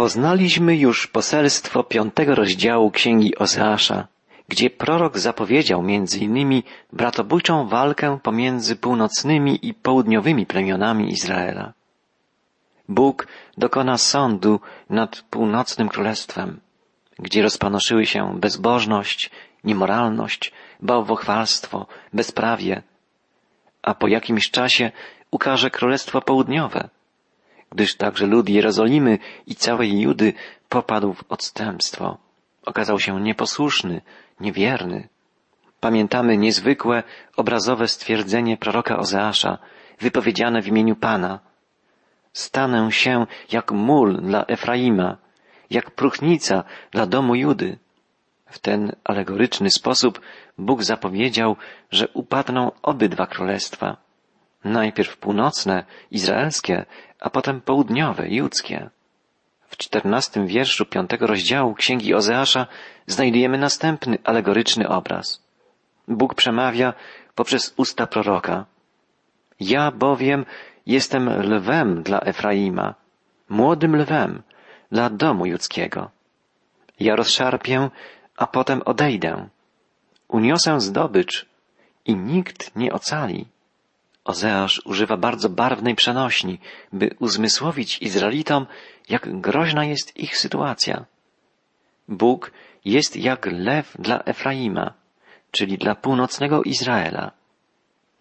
Poznaliśmy już poselstwo piątego rozdziału Księgi Ozeasza, gdzie prorok zapowiedział między innymi bratobójczą walkę pomiędzy północnymi i południowymi plemionami Izraela. Bóg dokona sądu nad północnym królestwem, gdzie rozpanoszyły się bezbożność, niemoralność, bałwochwalstwo, bezprawie, a po jakimś czasie ukaże królestwo południowe, gdyż także lud Jerozolimy i całej Judy popadł w odstępstwo. Okazał się nieposłuszny, niewierny. Pamiętamy niezwykłe, obrazowe stwierdzenie proroka Ozeasza, wypowiedziane w imieniu Pana. Stanę się jak mól dla Efraima, jak próchnica dla domu Judy. W ten alegoryczny sposób Bóg zapowiedział, że upadną obydwa królestwa. Najpierw północne, izraelskie, a potem południowe, judzkie. W czternastym wierszu piątego rozdziału Księgi Ozeasza znajdujemy następny alegoryczny obraz. Bóg przemawia poprzez usta proroka. Ja bowiem jestem lwem dla Efraima, młodym lwem dla domu judzkiego. Ja rozszarpię, a potem odejdę. Uniosę zdobycz i nikt nie ocali. Ozeasz używa bardzo barwnej przenośni, by uzmysłowić Izraelitom, jak groźna jest ich sytuacja. Bóg jest jak lew dla Efraima, czyli dla północnego Izraela.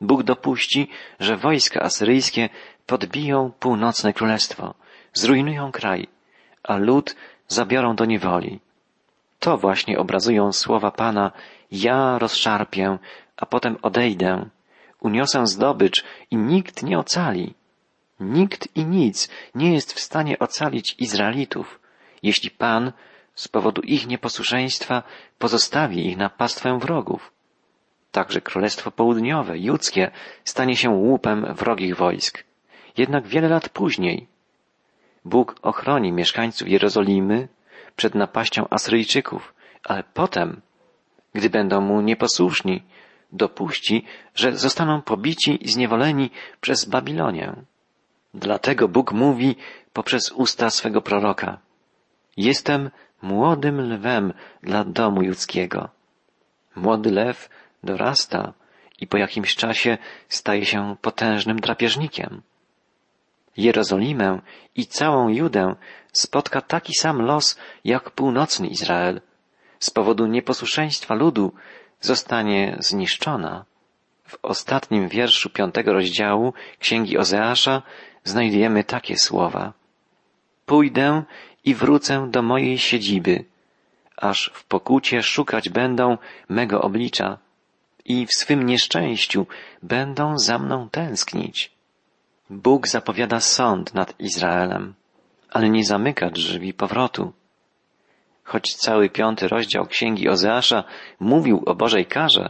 Bóg dopuści, że wojska asyryjskie podbiją północne królestwo, zrujnują kraj, a lud zabiorą do niewoli. To właśnie obrazują słowa Pana, ja rozszarpię, a potem odejdę, uniosę zdobycz i nikt nie ocali. Nikt i nic nie jest w stanie ocalić Izraelitów, jeśli Pan z powodu ich nieposłuszeństwa pozostawi ich na pastwę wrogów. Także Królestwo Południowe, Judzkie, stanie się łupem wrogich wojsk. Jednak wiele lat później Bóg ochroni mieszkańców Jerozolimy przed napaścią Asyryjczyków, ale potem, gdy będą mu nieposłuszni, dopuści, że zostaną pobici i zniewoleni przez Babilonię. Dlatego Bóg mówi poprzez usta swego proroka. Jestem młodym lwem dla domu judzkiego. Młody lew dorasta i po jakimś czasie staje się potężnym drapieżnikiem. Jerozolimę i całą Judę spotka taki sam los jak północny Izrael. Z powodu nieposłuszeństwa ludu zostanie zniszczona. W ostatnim wierszu piątego rozdziału Księgi Ozeasza znajdujemy takie słowa. Pójdę i wrócę do mojej siedziby, aż w pokucie szukać będą mego oblicza i w swym nieszczęściu będą za mną tęsknić. Bóg zapowiada sąd nad Izraelem, ale nie zamyka drzwi powrotu. Choć cały piąty rozdział Księgi Ozeasza mówił o Bożej karze,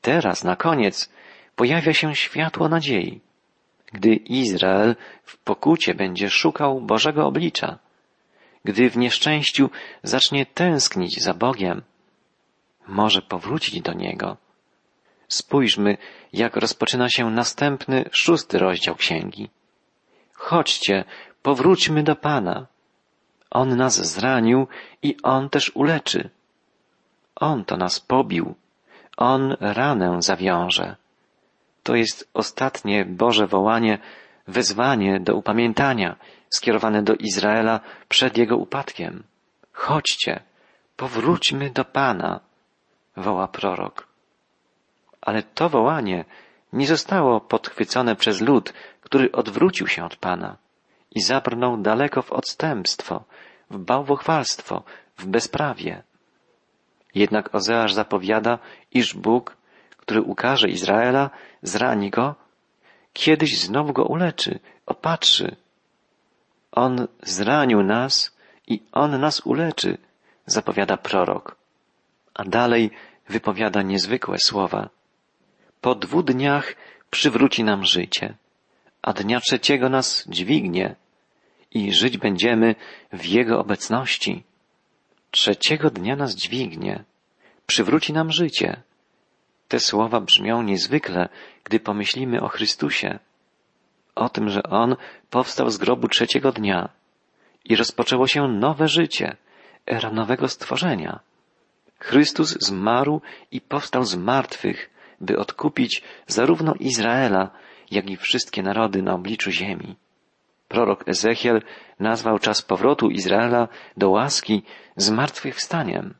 teraz na koniec pojawia się światło nadziei. Gdy Izrael w pokucie będzie szukał Bożego oblicza, gdy w nieszczęściu zacznie tęsknić za Bogiem, może powrócić do Niego. Spójrzmy, jak rozpoczyna się następny, szósty rozdział księgi. Chodźcie, powróćmy do Pana. On nas zranił i On też uleczy. On to nas pobił. On ranę zawiąże. To jest ostatnie Boże wołanie, wezwanie do upamiętania skierowane do Izraela przed jego upadkiem. Chodźcie, powróćmy do Pana, woła prorok. Ale to wołanie nie zostało podchwycone przez lud, który odwrócił się od Pana i zabrnął daleko w odstępstwo, w bałwochwalstwo, w bezprawie. Jednak Ozeasz zapowiada, iż Bóg, który ukaże Izraela, zrani go, kiedyś znowu go uleczy, opatrzy. On zranił nas i On nas uleczy, zapowiada prorok. A dalej wypowiada niezwykłe słowa. Po dwóch dniach przywróci nam życie, a dnia trzeciego nas dźwignie i żyć będziemy w Jego obecności. Trzeciego dnia nas dźwignie, przywróci nam życie. Te słowa brzmią niezwykle, gdy pomyślimy o Chrystusie, o tym, że On powstał z grobu trzeciego dnia i rozpoczęło się nowe życie, era nowego stworzenia. Chrystus zmarł i powstał z martwych, by odkupić zarówno Izraela, jak i wszystkie narody na obliczu ziemi. Prorok Ezechiel nazwał czas powrotu Izraela do łaski zmartwychwstaniem.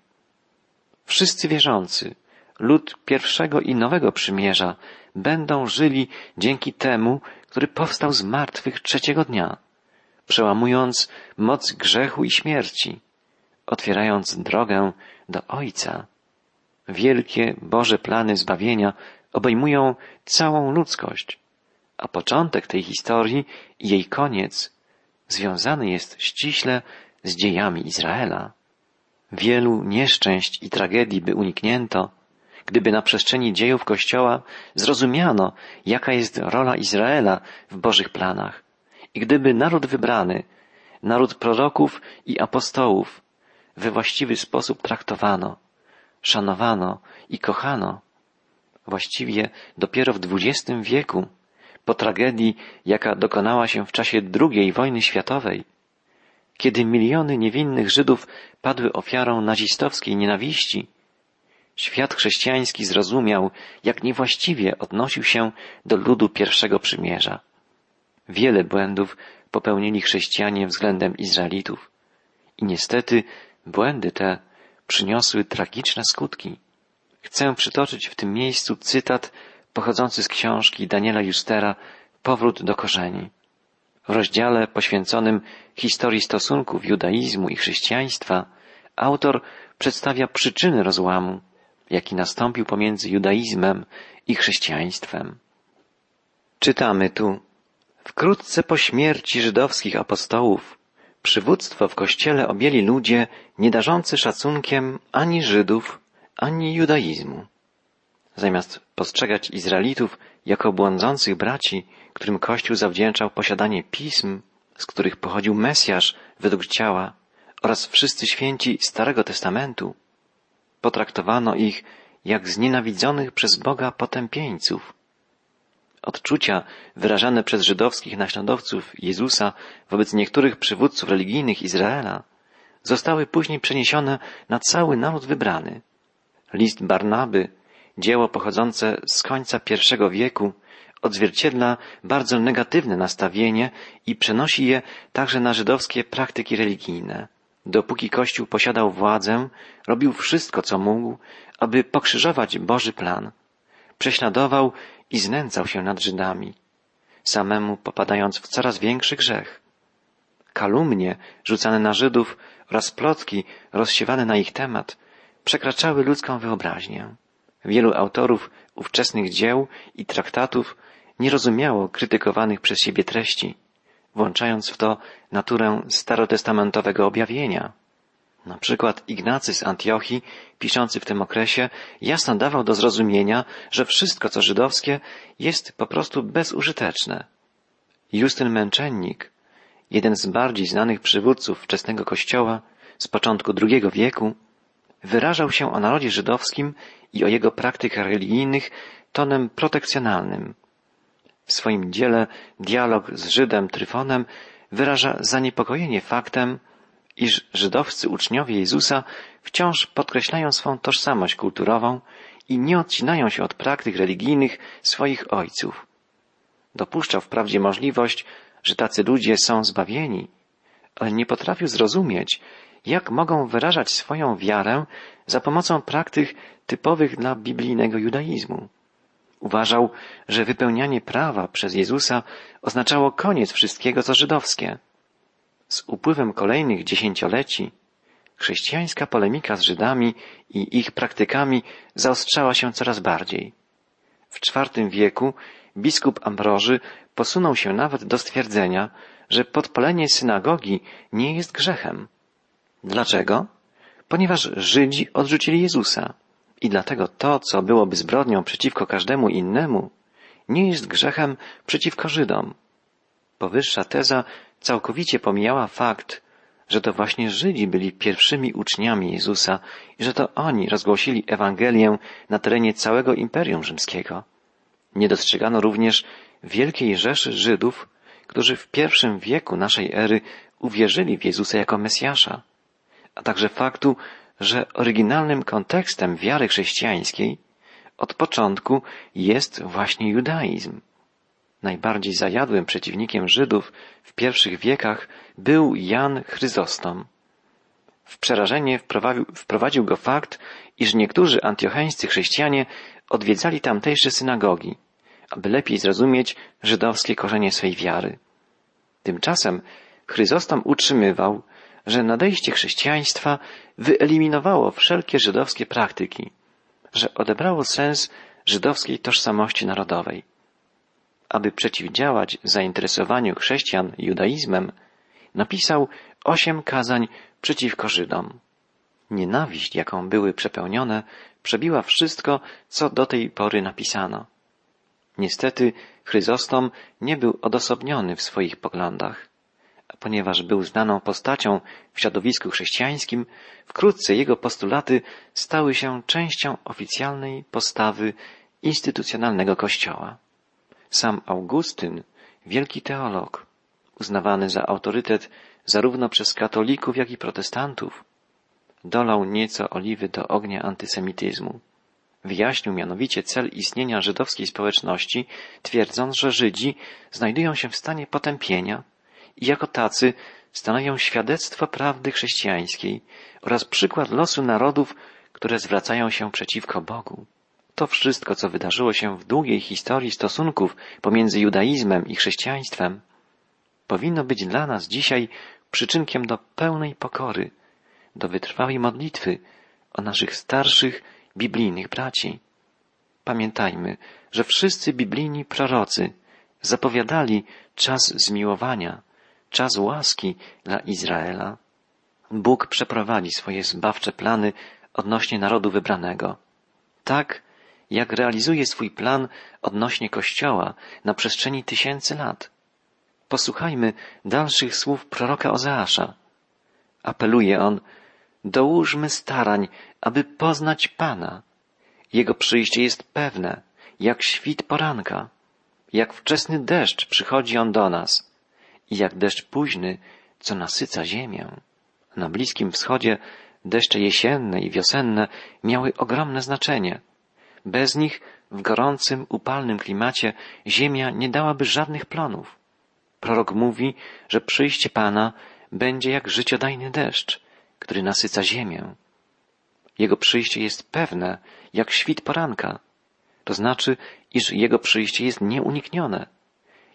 Wszyscy wierzący, lud pierwszego i nowego przymierza, będą żyli dzięki temu, który powstał z martwych trzeciego dnia, przełamując moc grzechu i śmierci, otwierając drogę do Ojca. Wielkie Boże plany zbawienia obejmują całą ludzkość, a początek tej historii i jej koniec związany jest ściśle z dziejami Izraela. Wielu nieszczęść i tragedii by uniknięto, gdyby na przestrzeni dziejów Kościoła zrozumiano, jaka jest rola Izraela w Bożych planach i gdyby naród wybrany, naród proroków i apostołów we właściwy sposób traktowano, szanowano i kochano. Właściwie dopiero w XX wieku, po tragedii, jaka dokonała się w czasie II wojny światowej, kiedy miliony niewinnych Żydów padły ofiarą nazistowskiej nienawiści, świat chrześcijański zrozumiał, jak niewłaściwie odnosił się do ludu pierwszego przymierza. Wiele błędów popełnili chrześcijanie względem Izraelitów. I niestety błędy te przyniosły tragiczne skutki. Chcę przytoczyć w tym miejscu cytat pochodzący z książki Daniela Justera Powrót do korzeni. W rozdziale poświęconym historii stosunków judaizmu i chrześcijaństwa autor przedstawia przyczyny rozłamu, jaki nastąpił pomiędzy judaizmem i chrześcijaństwem. Czytamy tu, wkrótce po śmierci żydowskich apostołów przywództwo w kościele objęli ludzie nie darzący szacunkiem ani Żydów, ani judaizmu. Zamiast postrzegać Izraelitów jako błądzących braci, którym Kościół zawdzięczał posiadanie pism, z których pochodził Mesjasz według ciała oraz wszyscy święci Starego Testamentu, potraktowano ich jak znienawidzonych przez Boga potępieńców. Odczucia wyrażane przez żydowskich naśladowców Jezusa wobec niektórych przywódców religijnych Izraela zostały później przeniesione na cały naród wybrany. List Barnaby, dzieło pochodzące z końca I wieku, odzwierciedla bardzo negatywne nastawienie i przenosi je także na żydowskie praktyki religijne. Dopóki Kościół posiadał władzę, robił wszystko, co mógł, aby pokrzyżować Boży plan. Prześladował i znęcał się nad Żydami, samemu popadając w coraz większy grzech. Kalumnie rzucane na Żydów oraz plotki rozsiewane na ich temat przekraczały ludzką wyobraźnię. Wielu autorów ówczesnych dzieł i traktatów nie rozumiało krytykowanych przez siebie treści włączając w to naturę starotestamentowego objawienia. Na przykład Ignacy z Antiochii, piszący w tym okresie, jasno dawał do zrozumienia, że wszystko, co żydowskie, jest po prostu bezużyteczne. Justyn Męczennik, jeden z bardziej znanych przywódców wczesnego kościoła z początku II wieku, wyrażał się o narodzie żydowskim i o jego praktykach religijnych tonem protekcjonalnym, w swoim dziele dialog z Żydem Tryfonem wyraża zaniepokojenie faktem, iż żydowscy uczniowie Jezusa wciąż podkreślają swą tożsamość kulturową i nie odcinają się od praktyk religijnych swoich ojców. Dopuszczał wprawdzie możliwość, że tacy ludzie są zbawieni, ale nie potrafił zrozumieć, jak mogą wyrażać swoją wiarę za pomocą praktyk typowych dla biblijnego judaizmu. Uważał, że wypełnianie prawa przez Jezusa oznaczało koniec wszystkiego, co żydowskie. Z upływem kolejnych dziesięcioleci chrześcijańska polemika z Żydami i ich praktykami zaostrzała się coraz bardziej. W IV wieku biskup Ambroży posunął się nawet do stwierdzenia, że podpalenie synagogi nie jest grzechem. Dlaczego? Ponieważ Żydzi odrzucili Jezusa. I dlatego to, co byłoby zbrodnią przeciwko każdemu innemu, nie jest grzechem przeciwko Żydom. Powyższa teza całkowicie pomijała fakt, że to właśnie Żydzi byli pierwszymi uczniami Jezusa i że to oni rozgłosili Ewangelię na terenie całego Imperium Rzymskiego. Nie dostrzegano również wielkiej rzeszy Żydów, którzy w pierwszym wieku naszej ery uwierzyli w Jezusa jako Mesjasza, a także faktu, że oryginalnym kontekstem wiary chrześcijańskiej od początku jest właśnie judaizm. Najbardziej zajadłym przeciwnikiem Żydów w pierwszych wiekach był Jan Chryzostom. W przerażenie wprowadził, wprowadził go fakt, iż niektórzy antiocheńscy chrześcijanie odwiedzali tamtejsze synagogi, aby lepiej zrozumieć żydowskie korzenie swej wiary. Tymczasem Chryzostom utrzymywał, że nadejście chrześcijaństwa wyeliminowało wszelkie żydowskie praktyki, że odebrało sens żydowskiej tożsamości narodowej. Aby przeciwdziałać zainteresowaniu chrześcijan judaizmem, napisał osiem kazań przeciwko Żydom. Nienawiść, jaką były przepełnione, przebiła wszystko, co do tej pory napisano. Niestety Chryzostom nie był odosobniony w swoich poglądach. Ponieważ był znaną postacią w środowisku chrześcijańskim, wkrótce jego postulaty stały się częścią oficjalnej postawy instytucjonalnego Kościoła. Sam Augustyn, wielki teolog, uznawany za autorytet zarówno przez katolików, jak i protestantów, dolał nieco oliwy do ognia antysemityzmu. Wyjaśnił mianowicie cel istnienia żydowskiej społeczności, twierdząc, że Żydzi znajdują się w stanie potępienia i jako tacy stanowią świadectwo prawdy chrześcijańskiej oraz przykład losu narodów, które zwracają się przeciwko Bogu. To wszystko, co wydarzyło się w długiej historii stosunków pomiędzy judaizmem i chrześcijaństwem, powinno być dla nas dzisiaj przyczynkiem do pełnej pokory, do wytrwałej modlitwy o naszych starszych biblijnych braci. Pamiętajmy, że wszyscy biblijni prorocy zapowiadali czas zmiłowania, czas łaski dla Izraela. Bóg przeprowadzi swoje zbawcze plany odnośnie narodu wybranego. Tak, jak realizuje swój plan odnośnie Kościoła na przestrzeni tysięcy lat. Posłuchajmy dalszych słów proroka Ozeasza. Apeluje on, dołóżmy starań, aby poznać Pana. Jego przyjście jest pewne, jak świt poranka, jak wczesny deszcz przychodzi on do nas i jak deszcz późny, co nasyca ziemię. Na Bliskim Wschodzie deszcze jesienne i wiosenne miały ogromne znaczenie. Bez nich w gorącym, upalnym klimacie ziemia nie dałaby żadnych plonów. Prorok mówi, że przyjście Pana będzie jak życiodajny deszcz, który nasyca ziemię. Jego przyjście jest pewne, jak świt poranka. To znaczy, iż Jego przyjście jest nieuniknione.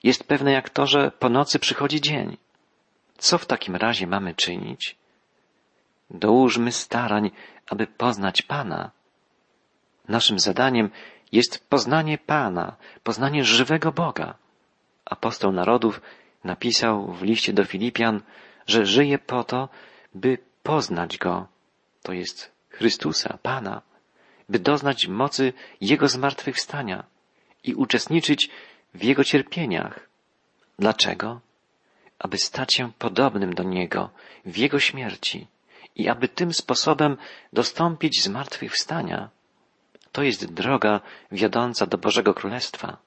Jest pewne jak to, że po nocy przychodzi dzień. Co w takim razie mamy czynić? Dołóżmy starań, aby poznać Pana. Naszym zadaniem jest poznanie Pana, poznanie żywego Boga. Apostoł narodów napisał w liście do Filipian, że żyje po to, by poznać Go, to jest Chrystusa, Pana, by doznać mocy Jego zmartwychwstania i uczestniczyć w Jego cierpieniach. Dlaczego? Aby stać się podobnym do Niego w Jego śmierci i aby tym sposobem dostąpić zmartwychwstania. To jest droga wiodąca do Bożego Królestwa.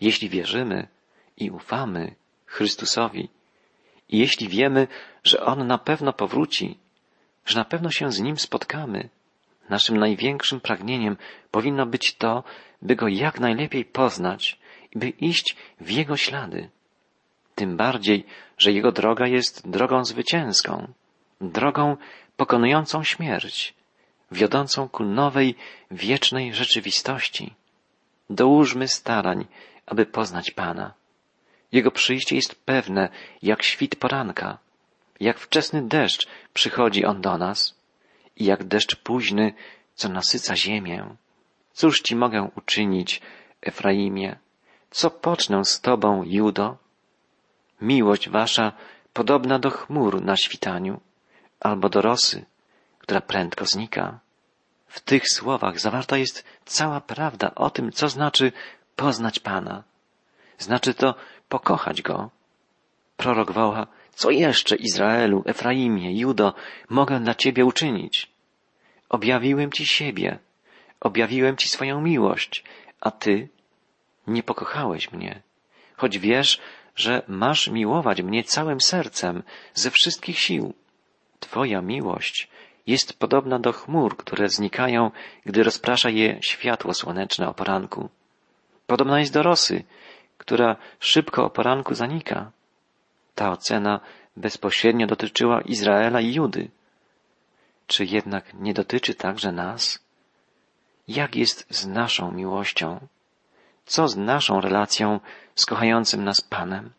Jeśli wierzymy i ufamy Chrystusowi i jeśli wiemy, że On na pewno powróci, że na pewno się z Nim spotkamy, naszym największym pragnieniem powinno być to, by Go jak najlepiej poznać by iść w Jego ślady. Tym bardziej, że Jego droga jest drogą zwycięską, drogą pokonującą śmierć, wiodącą ku nowej, wiecznej rzeczywistości. Dołóżmy starań, aby poznać Pana. Jego przyjście jest pewne, jak świt poranka, jak wczesny deszcz przychodzi on do nas i jak deszcz późny, co nasyca ziemię. Cóż ci mogę uczynić, Efraimie? Co pocznę z tobą, Judo? Miłość wasza podobna do chmur na świtaniu, albo do rosy, która prędko znika. W tych słowach zawarta jest cała prawda o tym, co znaczy poznać Pana. Znaczy to pokochać Go. Prorok woła, co jeszcze Izraelu, Efraimie, Judo mogę dla Ciebie uczynić? Objawiłem Ci siebie, objawiłem Ci swoją miłość, a Ty nie pokochałeś mnie, choć wiesz, że masz miłować mnie całym sercem, ze wszystkich sił. Twoja miłość jest podobna do chmur, które znikają, gdy rozprasza je światło słoneczne o poranku. Podobna jest do rosy, która szybko o poranku zanika. Ta ocena bezpośrednio dotyczyła Izraela i Judy. Czy jednak nie dotyczy także nas? Jak jest z naszą miłością? Co z naszą relacją z kochającym nas Panem?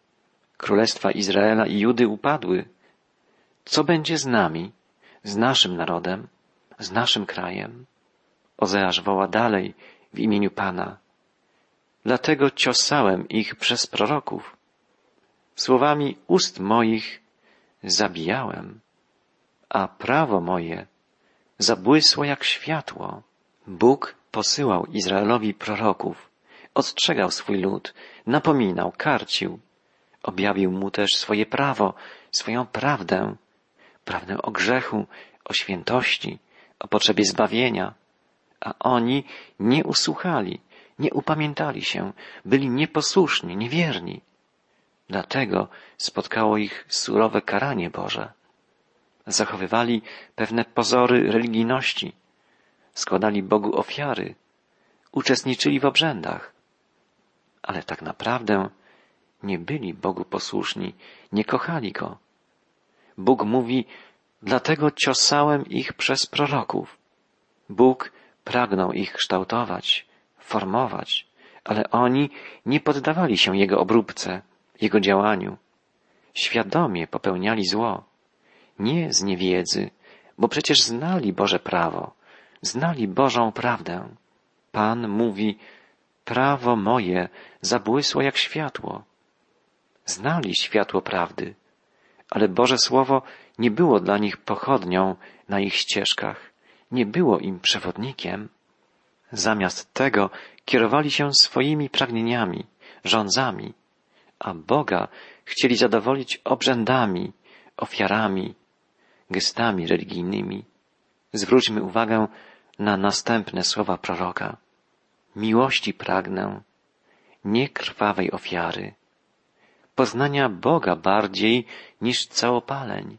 Królestwa Izraela i Judy upadły. Co będzie z nami, z naszym narodem, z naszym krajem? Ozeasz woła dalej w imieniu Pana. Dlatego ciosałem ich przez proroków. Słowami ust moich zabijałem, a prawo moje zabłysło jak światło. Bóg posyłał Izraelowi proroków, ostrzegał swój lud, napominał, karcił, objawił mu też swoje prawo, swoją prawdę, prawdę o grzechu, o świętości, o potrzebie zbawienia, a oni nie usłuchali, nie upamiętali się, byli nieposłuszni, niewierni. Dlatego spotkało ich surowe karanie Boże. Zachowywali pewne pozory religijności, składali Bogu ofiary, uczestniczyli w obrzędach, ale tak naprawdę nie byli Bogu posłuszni, nie kochali Go. Bóg mówi, dlatego ciosałem ich przez proroków. Bóg pragnął ich kształtować, formować, ale oni nie poddawali się Jego obróbce, Jego działaniu. Świadomie popełniali zło, nie z niewiedzy, bo przecież znali Boże prawo, znali Bożą prawdę. Pan mówi, prawo moje zabłysło jak światło. Znali światło prawdy, ale Boże Słowo nie było dla nich pochodnią na ich ścieżkach, nie było im przewodnikiem. Zamiast tego kierowali się swoimi pragnieniami, rządzami, a Boga chcieli zadowolić obrzędami, ofiarami, gestami religijnymi. Zwróćmy uwagę na następne słowa proroka. Miłości pragnę, nie krwawej ofiary, poznania Boga bardziej niż całopaleń.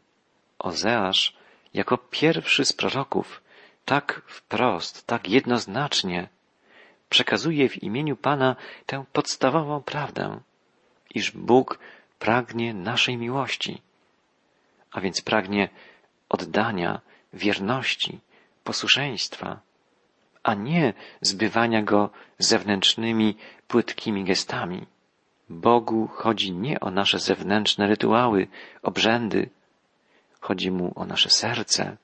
Ozeasz, jako pierwszy z proroków, tak wprost, tak jednoznacznie przekazuje w imieniu Pana tę podstawową prawdę, iż Bóg pragnie naszej miłości, a więc pragnie oddania, wierności, posłuszeństwa, a nie zbywania go zewnętrznymi, płytkimi gestami. Bogu chodzi nie o nasze zewnętrzne rytuały, obrzędy, chodzi mu o nasze serce,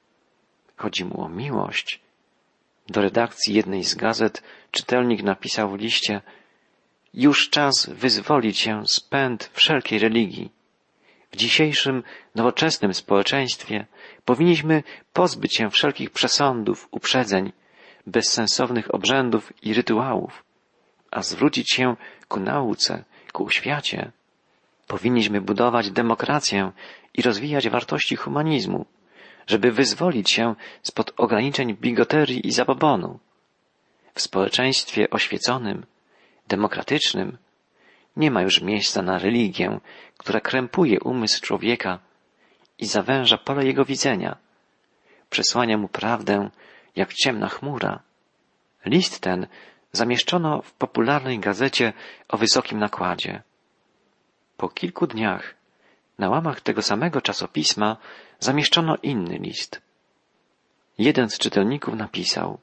chodzi mu o miłość. Do redakcji jednej z gazet czytelnik napisał w liście Już czas wyzwolić się z pęd wszelkiej religii. W dzisiejszym, nowoczesnym społeczeństwie powinniśmy pozbyć się wszelkich przesądów, uprzedzeń, bezsensownych obrzędów i rytuałów, a zwrócić się ku nauce, ku oświacie. Powinniśmy budować demokrację i rozwijać wartości humanizmu, żeby wyzwolić się spod ograniczeń bigoterii i zabobonu. W społeczeństwie oświeconym, demokratycznym nie ma już miejsca na religię, która krępuje umysł człowieka i zawęża pole jego widzenia, przesłania mu prawdę jak ciemna chmura. List ten zamieszczono w popularnej gazecie o wysokim nakładzie. Po kilku dniach na łamach tego samego czasopisma zamieszczono inny list. Jeden z czytelników napisał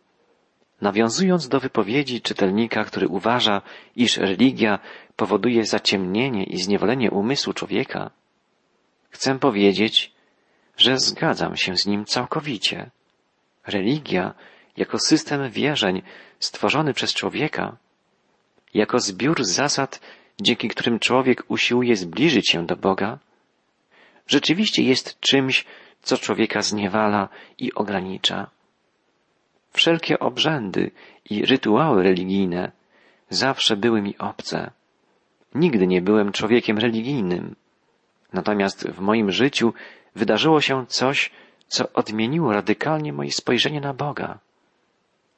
Nawiązując do wypowiedzi czytelnika, który uważa, iż religia powoduje zaciemnienie i zniewolenie umysłu człowieka, chcę powiedzieć, że zgadzam się z nim całkowicie. Religia, jako system wierzeń stworzony przez człowieka, jako zbiór zasad, dzięki którym człowiek usiłuje zbliżyć się do Boga, rzeczywiście jest czymś, co człowieka zniewala i ogranicza. Wszelkie obrzędy i rytuały religijne zawsze były mi obce. Nigdy nie byłem człowiekiem religijnym. Natomiast w moim życiu wydarzyło się coś, co odmieniło radykalnie moje spojrzenie na Boga.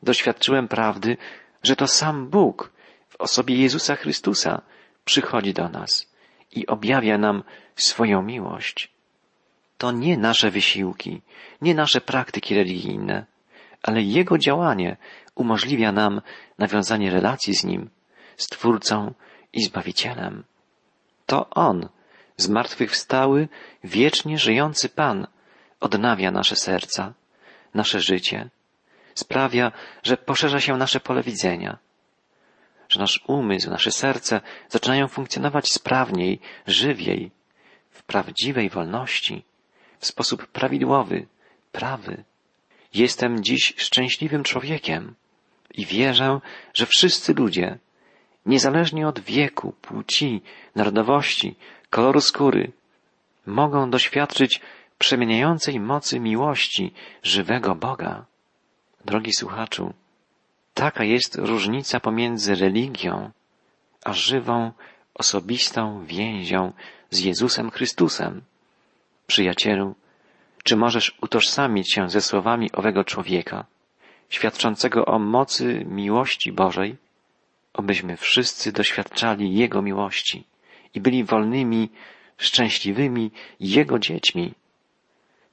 Doświadczyłem prawdy, że to sam Bóg w osobie Jezusa Chrystusa przychodzi do nas i objawia nam swoją miłość. To nie nasze wysiłki, nie nasze praktyki religijne, ale Jego działanie umożliwia nam nawiązanie relacji z Nim, Stwórcą i Zbawicielem. To On, zmartwychwstały, wiecznie żyjący Pan, odnawia nasze serca, nasze życie, sprawia, że poszerza się nasze pole widzenia, że nasz umysł, nasze serce zaczynają funkcjonować sprawniej, żywiej, w prawdziwej wolności, w sposób prawidłowy, prawy. Jestem dziś szczęśliwym człowiekiem i wierzę, że wszyscy ludzie, niezależnie od wieku, płci, narodowości, koloru skóry, mogą doświadczyć przemieniającej mocy miłości żywego Boga. Drogi słuchaczu, taka jest różnica pomiędzy religią a żywą, osobistą więzią z Jezusem Chrystusem. Przyjacielu, czy możesz utożsamić się ze słowami owego człowieka, świadczącego o mocy miłości Bożej? Obyśmy wszyscy doświadczali Jego miłości i byli wolnymi, szczęśliwymi Jego dziećmi,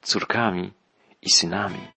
córkami i synami.